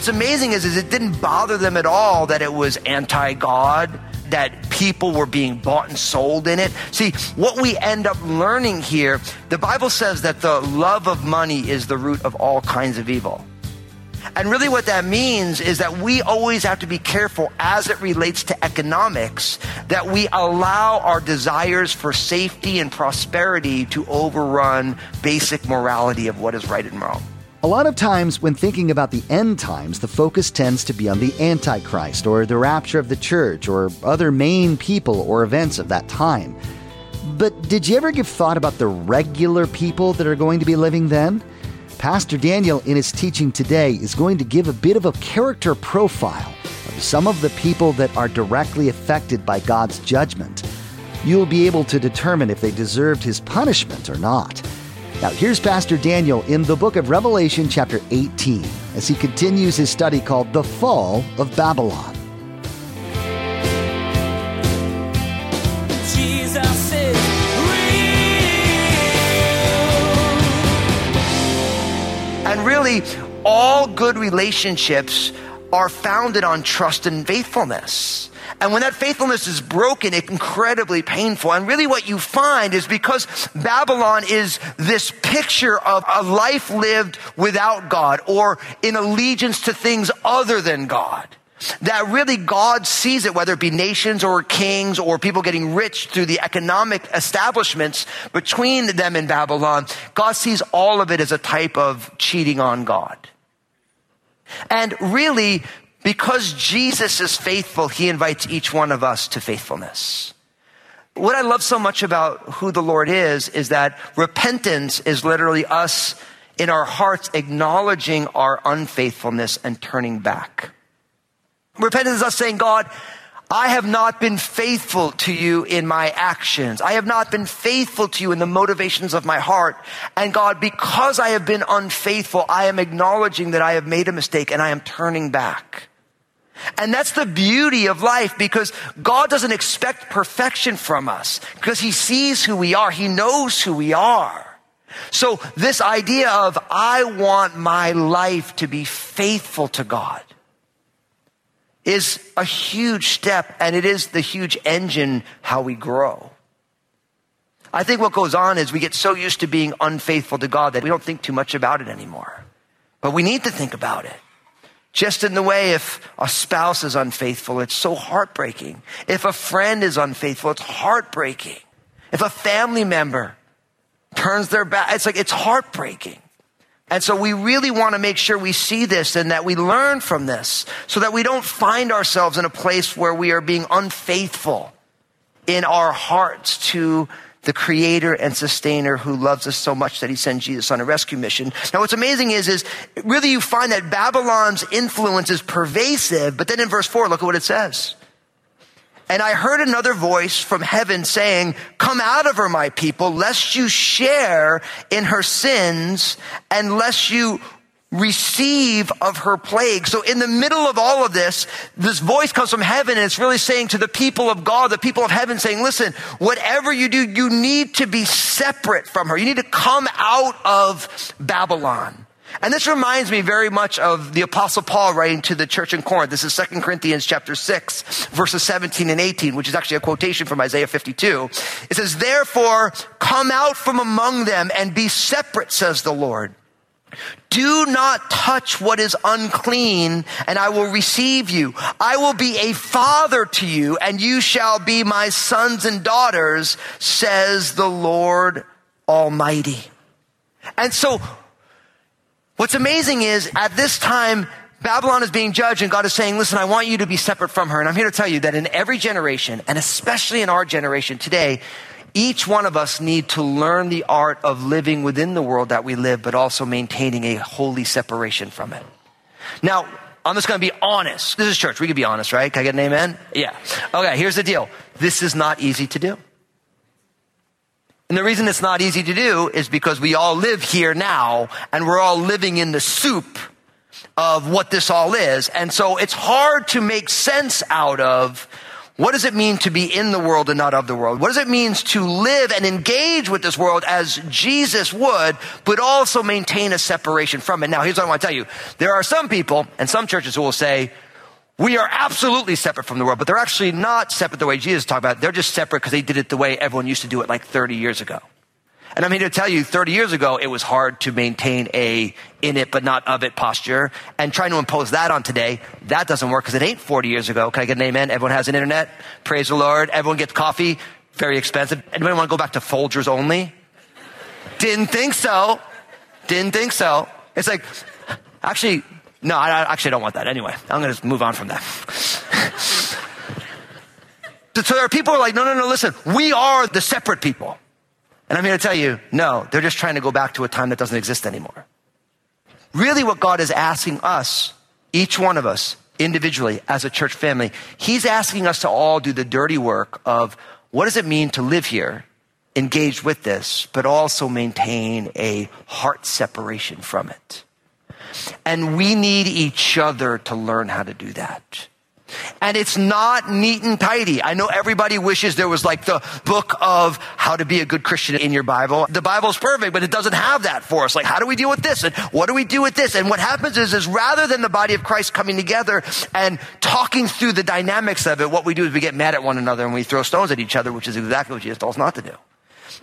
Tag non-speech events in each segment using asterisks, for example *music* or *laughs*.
what's amazing is, is it didn't bother them at all that it was anti God, that people were being bought and sold in it. See, what we end up learning here, the Bible says that the love of money is the root of all kinds of evil. And really, what that means is that we always have to be careful as it relates to economics that we allow our desires for safety and prosperity to overrun basic morality of what is right and wrong. A lot of times, when thinking about the end times, the focus tends to be on the Antichrist or the rapture of the church or other main people or events of that time. But did you ever give thought about the regular people that are going to be living then? Pastor Daniel, in his teaching today, is going to give a bit of a character profile of some of the people that are directly affected by God's judgment. You'll be able to determine if they deserved his punishment or not. Now, here's Pastor Daniel in the book of Revelation, chapter 18, as he continues his study called The Fall of Babylon. Jesus is real. And really, all good relationships are founded on trust and faithfulness. And when that faithfulness is broken, it's incredibly painful. And really what you find is because Babylon is this picture of a life lived without God or in allegiance to things other than God. That really God sees it, whether it be nations or kings or people getting rich through the economic establishments between them and Babylon. God sees all of it as a type of cheating on God. And really, because Jesus is faithful, he invites each one of us to faithfulness. What I love so much about who the Lord is, is that repentance is literally us in our hearts acknowledging our unfaithfulness and turning back. Repentance is us saying, God, I have not been faithful to you in my actions. I have not been faithful to you in the motivations of my heart. And God, because I have been unfaithful, I am acknowledging that I have made a mistake and I am turning back. And that's the beauty of life because God doesn't expect perfection from us because He sees who we are. He knows who we are. So this idea of I want my life to be faithful to God is a huge step and it is the huge engine how we grow. I think what goes on is we get so used to being unfaithful to God that we don't think too much about it anymore. But we need to think about it. Just in the way if a spouse is unfaithful, it's so heartbreaking. If a friend is unfaithful, it's heartbreaking. If a family member turns their back, it's like, it's heartbreaking. And so we really want to make sure we see this and that we learn from this so that we don't find ourselves in a place where we are being unfaithful in our hearts to the creator and sustainer who loves us so much that he sent Jesus on a rescue mission. Now what's amazing is, is really you find that Babylon's influence is pervasive, but then in verse four, look at what it says. And I heard another voice from heaven saying, come out of her, my people, lest you share in her sins and lest you receive of her plague. So in the middle of all of this, this voice comes from heaven and it's really saying to the people of God, the people of heaven saying, listen, whatever you do, you need to be separate from her. You need to come out of Babylon. And this reminds me very much of the apostle Paul writing to the church in Corinth. This is 2 Corinthians chapter 6, verses 17 and 18, which is actually a quotation from Isaiah 52. It says, therefore come out from among them and be separate, says the Lord. Do not touch what is unclean and I will receive you. I will be a father to you and you shall be my sons and daughters, says the Lord Almighty. And so what's amazing is at this time, Babylon is being judged and God is saying, listen, I want you to be separate from her. And I'm here to tell you that in every generation, and especially in our generation today, each one of us need to learn the art of living within the world that we live, but also maintaining a holy separation from it. Now, I'm just going to be honest. This is church. We can be honest, right? Can I get an amen? Yeah. Okay, here's the deal. This is not easy to do. And the reason it's not easy to do is because we all live here now and we're all living in the soup of what this all is. And so it's hard to make sense out of what does it mean to be in the world and not of the world? What does it mean to live and engage with this world as Jesus would, but also maintain a separation from it? Now, here's what I want to tell you. There are some people and some churches who will say, we are absolutely separate from the world, but they're actually not separate the way Jesus talked about it. They're just separate because they did it the way everyone used to do it like 30 years ago. And I'm here to tell you, 30 years ago, it was hard to maintain a in it but not of it posture. And trying to impose that on today, that doesn't work because it ain't 40 years ago. Can I get an amen? Everyone has an internet. Praise the Lord. Everyone gets coffee. Very expensive. Anybody want to go back to Folgers only? Didn't think so. Didn't think so. It's like, actually, no, I I actually don't want that anyway. I'm going to move on from that. *laughs* so there are people who are like, no, no, no, listen, we are the separate people. And I'm here to tell you, no, they're just trying to go back to a time that doesn't exist anymore. Really, what God is asking us, each one of us, individually, as a church family, He's asking us to all do the dirty work of what does it mean to live here, engage with this, but also maintain a heart separation from it. And we need each other to learn how to do that. And it's not neat and tidy. I know everybody wishes there was like the book of how to be a good Christian in your Bible. The Bible's perfect, but it doesn't have that for us. Like, how do we deal with this? And what do we do with this? And what happens is, is rather than the body of Christ coming together and talking through the dynamics of it, what we do is we get mad at one another and we throw stones at each other, which is exactly what Jesus told us not to do.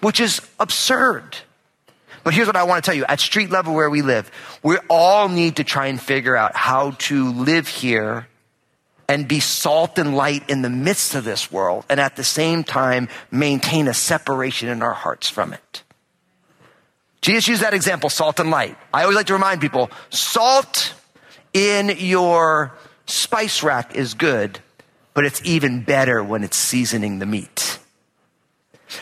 Which is absurd. But here's what I want to tell you. At street level where we live, we all need to try and figure out how to live here and be salt and light in the midst of this world and at the same time maintain a separation in our hearts from it. Jesus used that example, salt and light. I always like to remind people, salt in your spice rack is good, but it's even better when it's seasoning the meat.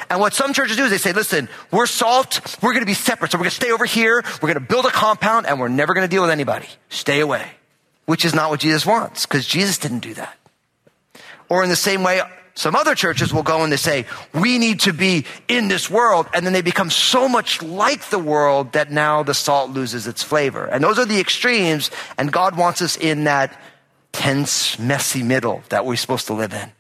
And what some churches do is they say, listen, we're salt, we're gonna be separate, so we're gonna stay over here, we're gonna build a compound, and we're never gonna deal with anybody. Stay away. Which is not what Jesus wants, because Jesus didn't do that. Or in the same way, some other churches will go and they say, we need to be in this world. And then they become so much like the world that now the salt loses its flavor. And those are the extremes. And God wants us in that tense, messy middle that we're supposed to live in.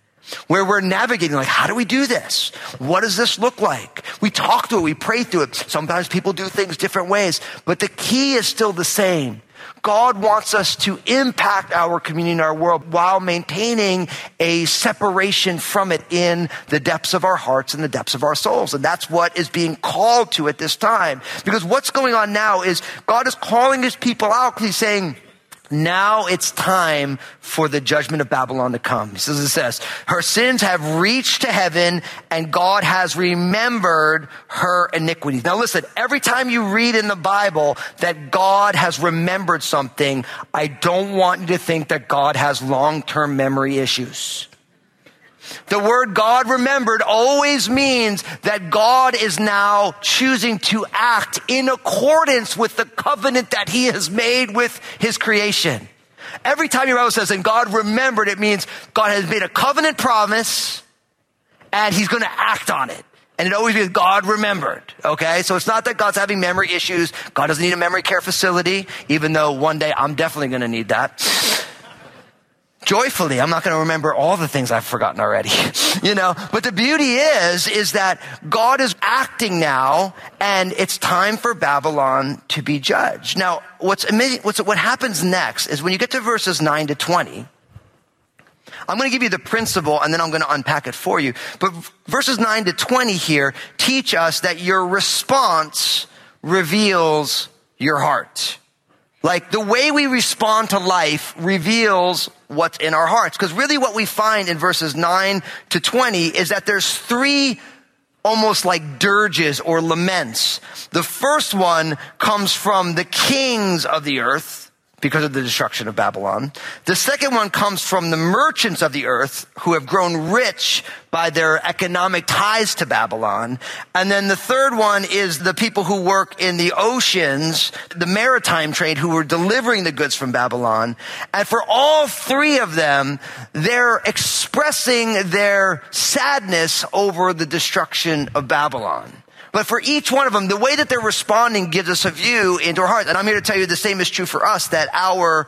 Where we're navigating, like, how do we do this? What does this look like? We talk through it, we pray through it. Sometimes people do things different ways, but the key is still the same. God wants us to impact our community and our world while maintaining a separation from it in the depths of our hearts and the depths of our souls. And that's what is being called to at this time. Because what's going on now is God is calling his people out. He's saying, now it's time for the judgment of Babylon to come. He says, it says, her sins have reached to heaven and God has remembered her iniquities. Now listen, every time you read in the Bible that God has remembered something, I don't want you to think that God has long-term memory issues. The word God remembered always means that God is now choosing to act in accordance with the covenant that he has made with his creation. Every time your Bible says, and God remembered, it means God has made a covenant promise and he's going to act on it. And it always means God remembered. Okay. So it's not that God's having memory issues. God doesn't need a memory care facility, even though one day I'm definitely going to need that joyfully. I'm not going to remember all the things I've forgotten already, *laughs* you know, but the beauty is, is that God is acting now and it's time for Babylon to be judged. Now, what's amazing, what's, what happens next is when you get to verses 9 to 20, I'm going to give you the principle and then I'm going to unpack it for you. But verses 9 to 20 here teach us that your response reveals your heart. Like the way we respond to life reveals what's in our hearts. Because really what we find in verses 9 to 20 is that there's three almost like dirges or laments. The first one comes from the kings of the earth because of the destruction of Babylon. The second one comes from the merchants of the earth who have grown rich by their economic ties to Babylon. And then the third one is the people who work in the oceans, the maritime trade who were delivering the goods from Babylon. And for all three of them, they're expressing their sadness over the destruction of Babylon. But for each one of them, the way that they're responding gives us a view into our hearts. And I'm here to tell you the same is true for us, that our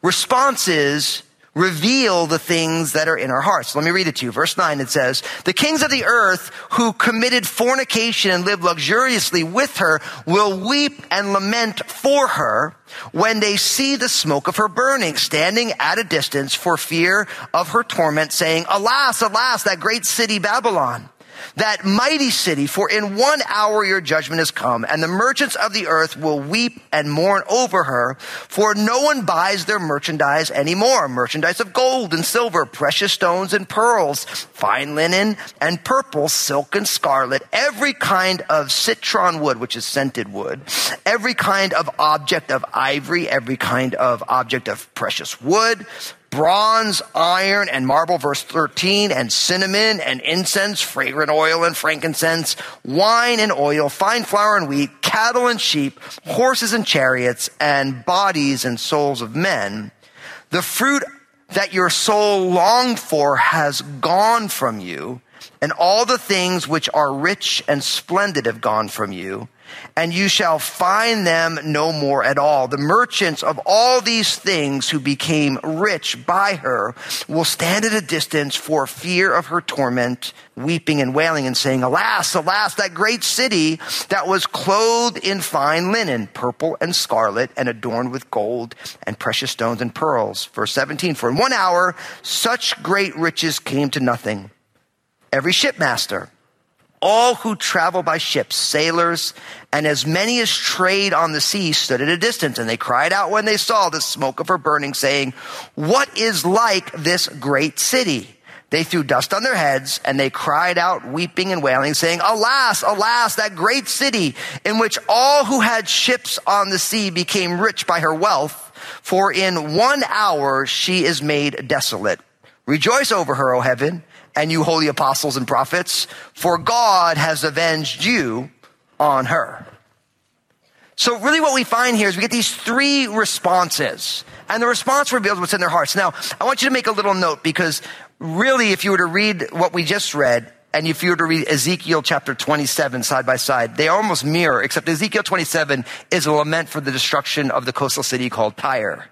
responses reveal the things that are in our hearts. Let me read it to you. Verse 9, it says, The kings of the earth who committed fornication and lived luxuriously with her will weep and lament for her when they see the smoke of her burning, standing at a distance for fear of her torment, saying, Alas, alas, that great city Babylon that mighty city, for in one hour your judgment has come, and the merchants of the earth will weep and mourn over her, for no one buys their merchandise anymore. Merchandise of gold and silver, precious stones and pearls, fine linen and purple, silk and scarlet, every kind of citron wood, which is scented wood, every kind of object of ivory, every kind of object of precious wood, bronze, iron, and marble, verse 13, and cinnamon and incense, fragrant oil and frankincense, wine and oil, fine flour and wheat, cattle and sheep, horses and chariots, and bodies and souls of men. The fruit that your soul longed for has gone from you, and all the things which are rich and splendid have gone from you and you shall find them no more at all. The merchants of all these things who became rich by her will stand at a distance for fear of her torment, weeping and wailing and saying, Alas, alas, that great city that was clothed in fine linen, purple and scarlet, and adorned with gold and precious stones and pearls. Verse 17, for in one hour such great riches came to nothing. Every shipmaster, all who travel by ships, sailors, and as many as trade on the sea stood at a distance, and they cried out when they saw the smoke of her burning, saying, What is like this great city? They threw dust on their heads, and they cried out, weeping and wailing, saying, Alas, alas, that great city, in which all who had ships on the sea became rich by her wealth, for in one hour she is made desolate. Rejoice over her, O heaven and you holy apostles and prophets, for God has avenged you on her. So really what we find here is we get these three responses and the response reveals what's in their hearts. Now, I want you to make a little note because really if you were to read what we just read, and if you were to read Ezekiel chapter 27 side by side, they almost mirror, except Ezekiel 27 is a lament for the destruction of the coastal city called Tyre.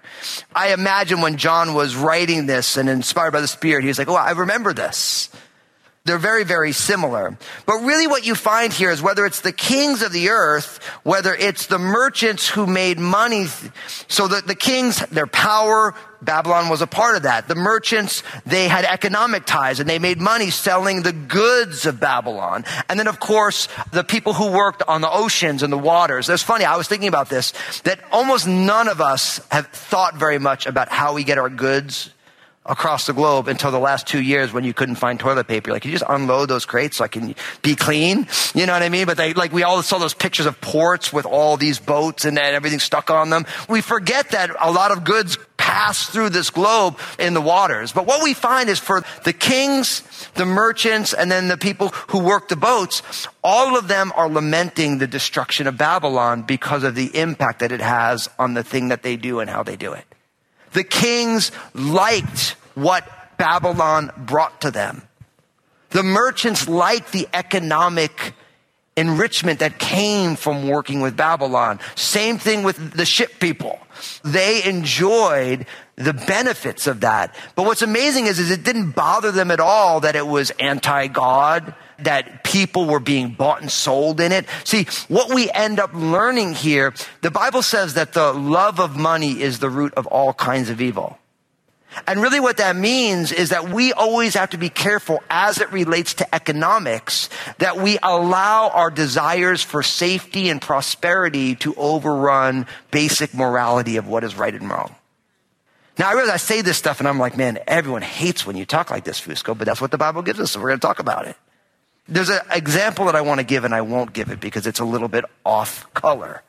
I imagine when John was writing this and inspired by the Spirit, he was like, oh, I remember this. They're very, very similar. But really what you find here is whether it's the kings of the earth, whether it's the merchants who made money, so that the kings, their power, Babylon was a part of that. The merchants, they had economic ties and they made money selling the goods of Babylon. And then of course, the people who worked on the oceans and the waters. It's funny, I was thinking about this, that almost none of us have thought very much about how we get our goods across the globe until the last two years when you couldn't find toilet paper. Like, you just unload those crates so I can be clean. You know what I mean? But they, like, we all saw those pictures of ports with all these boats and everything stuck on them. We forget that a lot of goods pass through this globe in the waters. But what we find is for the kings, the merchants, and then the people who work the boats, all of them are lamenting the destruction of Babylon because of the impact that it has on the thing that they do and how they do it. The kings liked what Babylon brought to them. The merchants liked the economic enrichment that came from working with Babylon. Same thing with the ship people. They enjoyed the benefits of that. But what's amazing is, is it didn't bother them at all that it was anti-God that people were being bought and sold in it. See, what we end up learning here, the Bible says that the love of money is the root of all kinds of evil. And really what that means is that we always have to be careful as it relates to economics that we allow our desires for safety and prosperity to overrun basic morality of what is right and wrong. Now I realize I say this stuff and I'm like, man, everyone hates when you talk like this, Fusco, but that's what the Bible gives us, so we're going to talk about it. There's an example that I want to give and I won't give it because it's a little bit off color.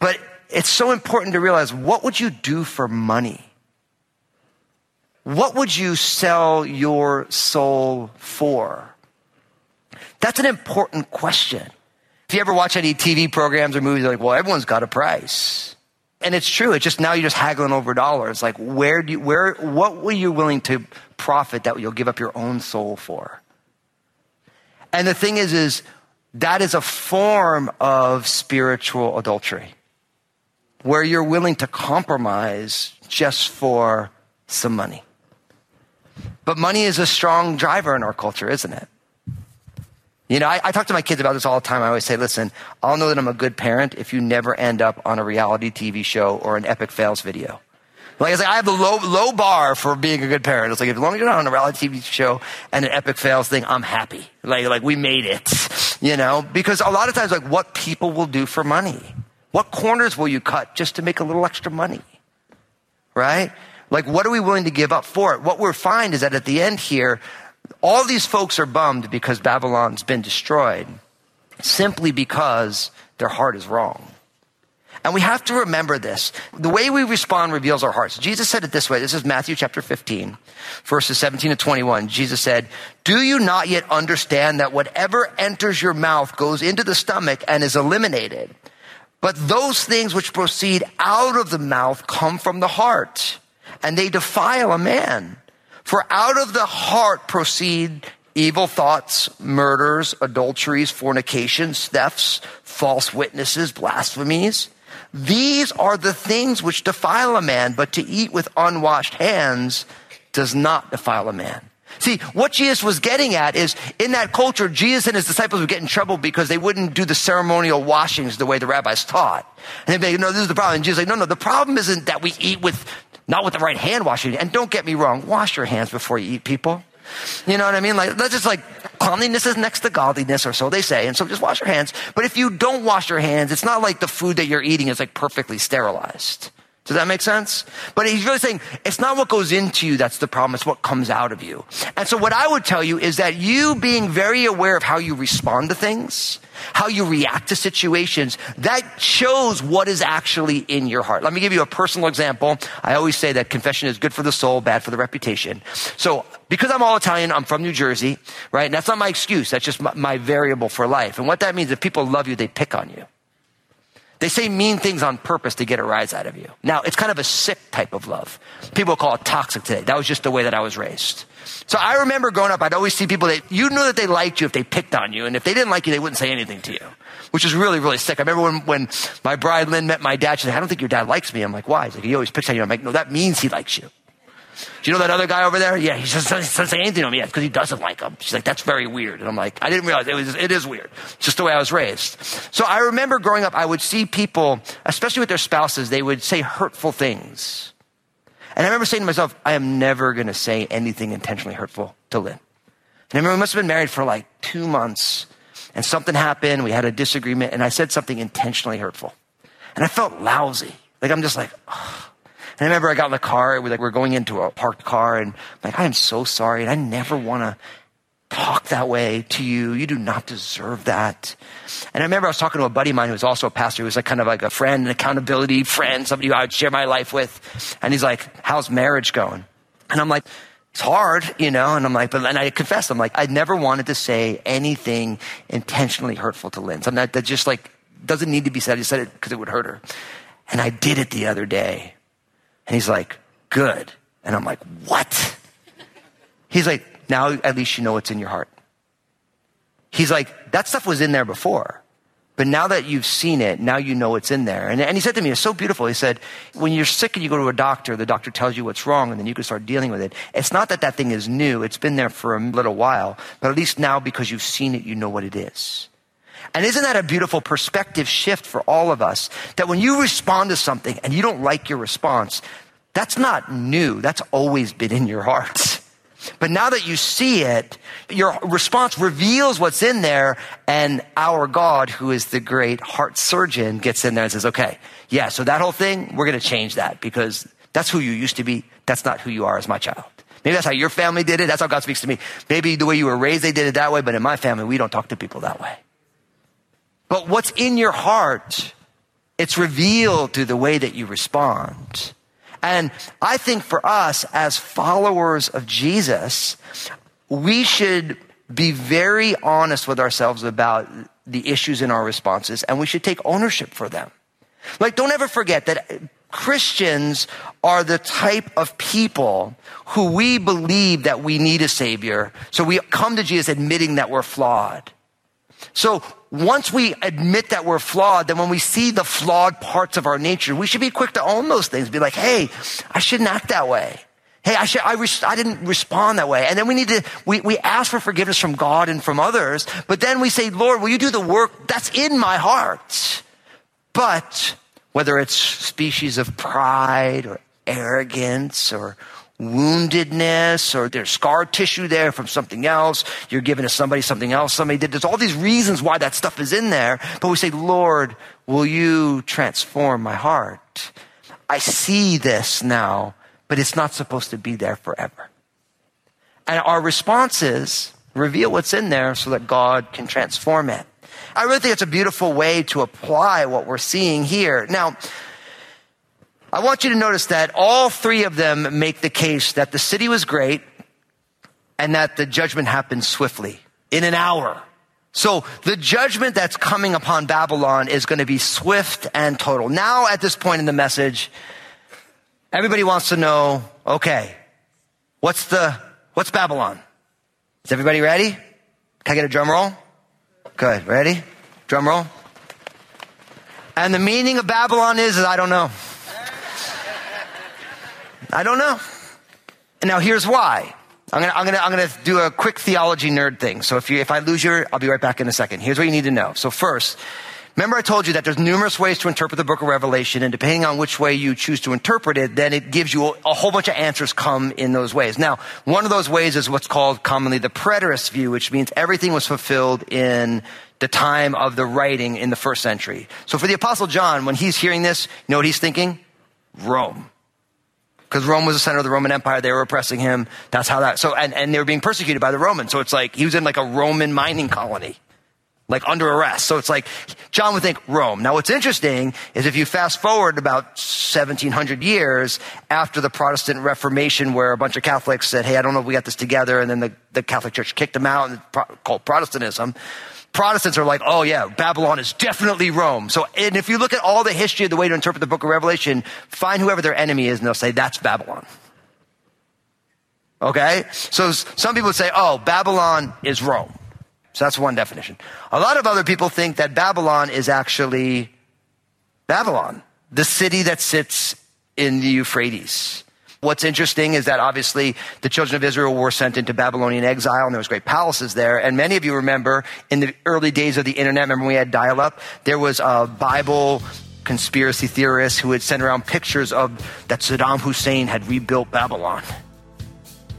But it's so important to realize what would you do for money? What would you sell your soul for? That's an important question. If you ever watch any TV programs or movies, like, well, everyone's got a price. And it's true. It's just now you're just haggling over dollars. Like, where do you, where, what were you willing to profit that you'll give up your own soul for? And the thing is, is that is a form of spiritual adultery where you're willing to compromise just for some money. But money is a strong driver in our culture, isn't it? You know, I, I, talk to my kids about this all the time. I always say, listen, I'll know that I'm a good parent if you never end up on a reality TV show or an epic fails video. Like I say, I have the low, low bar for being a good parent. It's like, as long as you're not on a reality TV show and an epic fails thing, I'm happy. Like, like we made it, *laughs* you know, because a lot of times, like what people will do for money. What corners will you cut just to make a little extra money? Right? Like, what are we willing to give up for it? What we're find is that at the end here, all these folks are bummed because Babylon's been destroyed simply because their heart is wrong. And we have to remember this. The way we respond reveals our hearts. Jesus said it this way. This is Matthew chapter 15, verses 17 to 21. Jesus said, Do you not yet understand that whatever enters your mouth goes into the stomach and is eliminated? But those things which proceed out of the mouth come from the heart, and they defile a man. For out of the heart proceed evil thoughts, murders, adulteries, fornications, thefts, false witnesses, blasphemies. These are the things which defile a man, but to eat with unwashed hands does not defile a man. See, what Jesus was getting at is in that culture, Jesus and his disciples would get in trouble because they wouldn't do the ceremonial washings the way the rabbis taught. And they'd be like, no, this is the problem. And Jesus like, no, no, the problem isn't that we eat with not with the right hand washing. And don't get me wrong, wash your hands before you eat people. You know what I mean? Like, that's just like cleanliness is next to godliness, or so they say. And so just wash your hands. But if you don't wash your hands, it's not like the food that you're eating is like perfectly sterilized. Does that make sense? But he's really saying it's not what goes into you that's the problem, it's what comes out of you. And so what I would tell you is that you being very aware of how you respond to things, how you react to situations, that shows what is actually in your heart. Let me give you a personal example. I always say that confession is good for the soul, bad for the reputation. So because I'm all Italian, I'm from New Jersey, right? And that's not my excuse. That's just my, my variable for life. And what that means, if people love you, they pick on you. They say mean things on purpose to get a rise out of you. Now, it's kind of a sick type of love. People call it toxic today. That was just the way that I was raised. So I remember growing up, I'd always see people that you knew that they liked you if they picked on you. And if they didn't like you, they wouldn't say anything to you, which is really, really sick. I remember when, when my bride Lynn met my dad, she said, I don't think your dad likes me. I'm like, why? He's like, he always picks on you. I'm like, no, that means he likes you. Do you know that other guy over there? Yeah, he just doesn't say anything to me. Yeah, because he doesn't like him. She's like, that's very weird. And I'm like, I didn't realize it was, it is weird. It's just the way I was raised. So I remember growing up, I would see people, especially with their spouses, they would say hurtful things. And I remember saying to myself, I am never going to say anything intentionally hurtful to Lynn. And I remember we must have been married for like two months and something happened. We had a disagreement and I said something intentionally hurtful. And I felt lousy. Like I'm just like, oh. And I remember I got in the car, we like we're going into a parked car, and I'm like, I am so sorry, and I never want to talk that way to you. You do not deserve that. And I remember I was talking to a buddy of mine who was also a pastor, who was like kind of like a friend, an accountability friend, somebody who I would share my life with. And he's like, How's marriage going? And I'm like, it's hard, you know, and I'm like, but and I confess, I'm like, I never wanted to say anything intentionally hurtful to Lynn. Something that, that just like doesn't need to be said. I just said it because it would hurt her. And I did it the other day. And he's like, good. And I'm like, what? He's like, now at least you know what's in your heart. He's like, that stuff was in there before. But now that you've seen it, now you know it's in there. And, and he said to me, it's so beautiful. He said, when you're sick and you go to a doctor, the doctor tells you what's wrong and then you can start dealing with it. It's not that that thing is new. It's been there for a little while, but at least now because you've seen it, you know what it is. And isn't that a beautiful perspective shift for all of us? That when you respond to something and you don't like your response, that's not new. That's always been in your heart. *laughs* But now that you see it, your response reveals what's in there, and our God, who is the great heart surgeon, gets in there and says, okay, yeah, so that whole thing, we're going to change that because that's who you used to be. That's not who you are as my child. Maybe that's how your family did it. That's how God speaks to me. Maybe the way you were raised, they did it that way, but in my family, we don't talk to people that way. But what's in your heart, it's revealed through the way that you respond. And I think for us as followers of Jesus, we should be very honest with ourselves about the issues in our responses and we should take ownership for them. Like, don't ever forget that Christians are the type of people who we believe that we need a savior. So we come to Jesus admitting that we're flawed. So once we admit that we're flawed, then when we see the flawed parts of our nature, we should be quick to own those things. Be like, hey, I shouldn't act that way. Hey, I, should, I, I didn't respond that way. And then we need to, we, we ask for forgiveness from God and from others, but then we say, Lord, will you do the work that's in my heart? But whether it's species of pride or arrogance or woundedness or there's scar tissue there from something else. You're giving to somebody something else somebody did. There's all these reasons why that stuff is in there. But we say, Lord, will you transform my heart? I see this now, but it's not supposed to be there forever. And our response is reveal what's in there so that God can transform it. I really think it's a beautiful way to apply what we're seeing here. Now, I want you to notice that all three of them make the case that the city was great and that the judgment happened swiftly in an hour. So the judgment that's coming upon Babylon is going to be swift and total. Now, at this point in the message, everybody wants to know, okay, what's the, what's Babylon? Is everybody ready? Can I get a drum roll? Good. Ready? Drum roll. And the meaning of Babylon is, is I don't know. I don't know. And now here's why. I'm gonna, I'm gonna, I'm gonna do a quick theology nerd thing. So if you, if I lose you, I'll be right back in a second. Here's what you need to know. So first, remember I told you that there's numerous ways to interpret the book of Revelation, and depending on which way you choose to interpret it, then it gives you a, a whole bunch of answers come in those ways. Now, one of those ways is what's called commonly the preterist view, which means everything was fulfilled in the time of the writing in the first century. So for the apostle John, when he's hearing this, you know what he's thinking? Rome because Rome was the center of the Roman Empire. They were oppressing him. That's how that. So and and they were being persecuted by the Romans. So it's like he was in like a Roman mining colony, like under arrest. So it's like John would think Rome. Now what's interesting is if you fast forward about 1700 years after the Protestant Reformation, where a bunch of Catholics said, "Hey, I don't know if we got this together," and then the, the Catholic Church kicked them out and called Protestantism. Protestants are like, oh yeah, Babylon is definitely Rome. So, and if you look at all the history of the way to interpret the book of Revelation, find whoever their enemy is and they'll say, that's Babylon. Okay? So some people say, oh, Babylon is Rome. So that's one definition. A lot of other people think that Babylon is actually Babylon, the city that sits in the Euphrates. What's interesting is that obviously the children of Israel were sent into Babylonian exile and there was great palaces there. And many of you remember in the early days of the internet, remember we had dial up, there was a Bible conspiracy theorist who would send around pictures of that Saddam Hussein had rebuilt Babylon.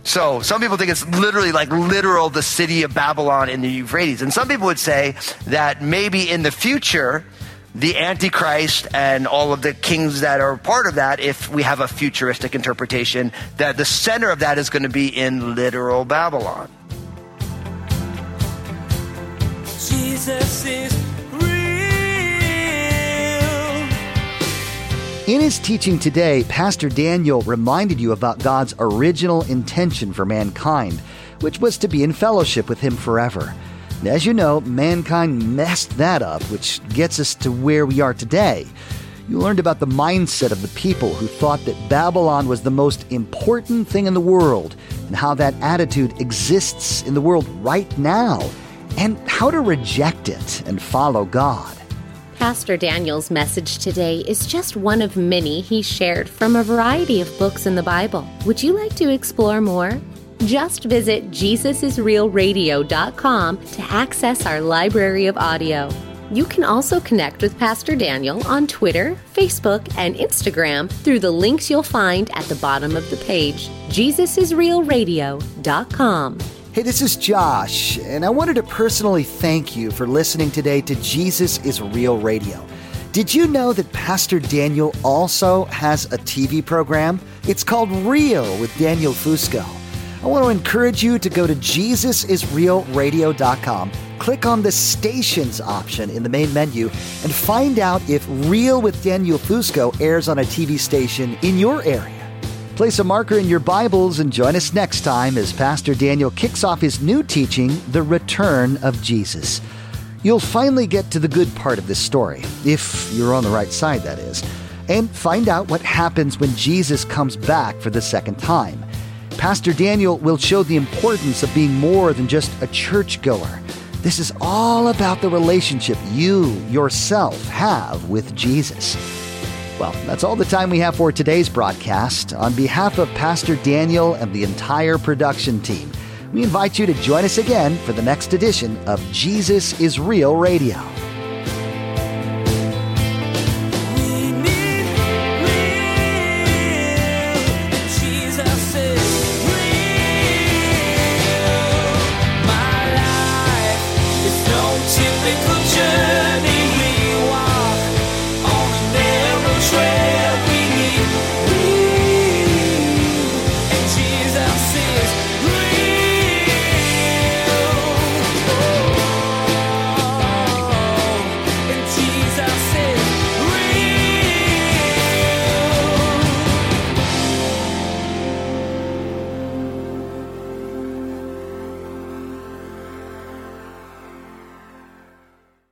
So some people think it's literally like literal the city of Babylon in the Euphrates. And some people would say that maybe in the future, the Antichrist and all of the kings that are part of that, if we have a futuristic interpretation, that the center of that is going to be in literal Babylon. Jesus is real. In his teaching today, Pastor Daniel reminded you about God's original intention for mankind, which was to be in fellowship with him forever. As you know, mankind messed that up, which gets us to where we are today. You learned about the mindset of the people who thought that Babylon was the most important thing in the world, and how that attitude exists in the world right now, and how to reject it and follow God. Pastor Daniel's message today is just one of many he shared from a variety of books in the Bible. Would you like to explore more? Just visit JesusIsRealRadio.com to access our library of audio. You can also connect with Pastor Daniel on Twitter, Facebook, and Instagram through the links you'll find at the bottom of the page. JesusIsRealRadio.com. Hey, this is Josh, and I wanted to personally thank you for listening today to Jesus is Real Radio. Did you know that Pastor Daniel also has a TV program? It's called Real with Daniel Fusco. I want to encourage you to go to JesusIsRealRadio.com, click on the stations option in the main menu, and find out if Real with Daniel Fusco airs on a TV station in your area. Place a marker in your Bibles and join us next time as Pastor Daniel kicks off his new teaching, The Return of Jesus. You'll finally get to the good part of this story, if you're on the right side, that is, and find out what happens when Jesus comes back for the second time. Pastor Daniel will show the importance of being more than just a churchgoer. This is all about the relationship you yourself have with Jesus. Well, that's all the time we have for today's broadcast. On behalf of Pastor Daniel and the entire production team, we invite you to join us again for the next edition of Jesus is Real Radio.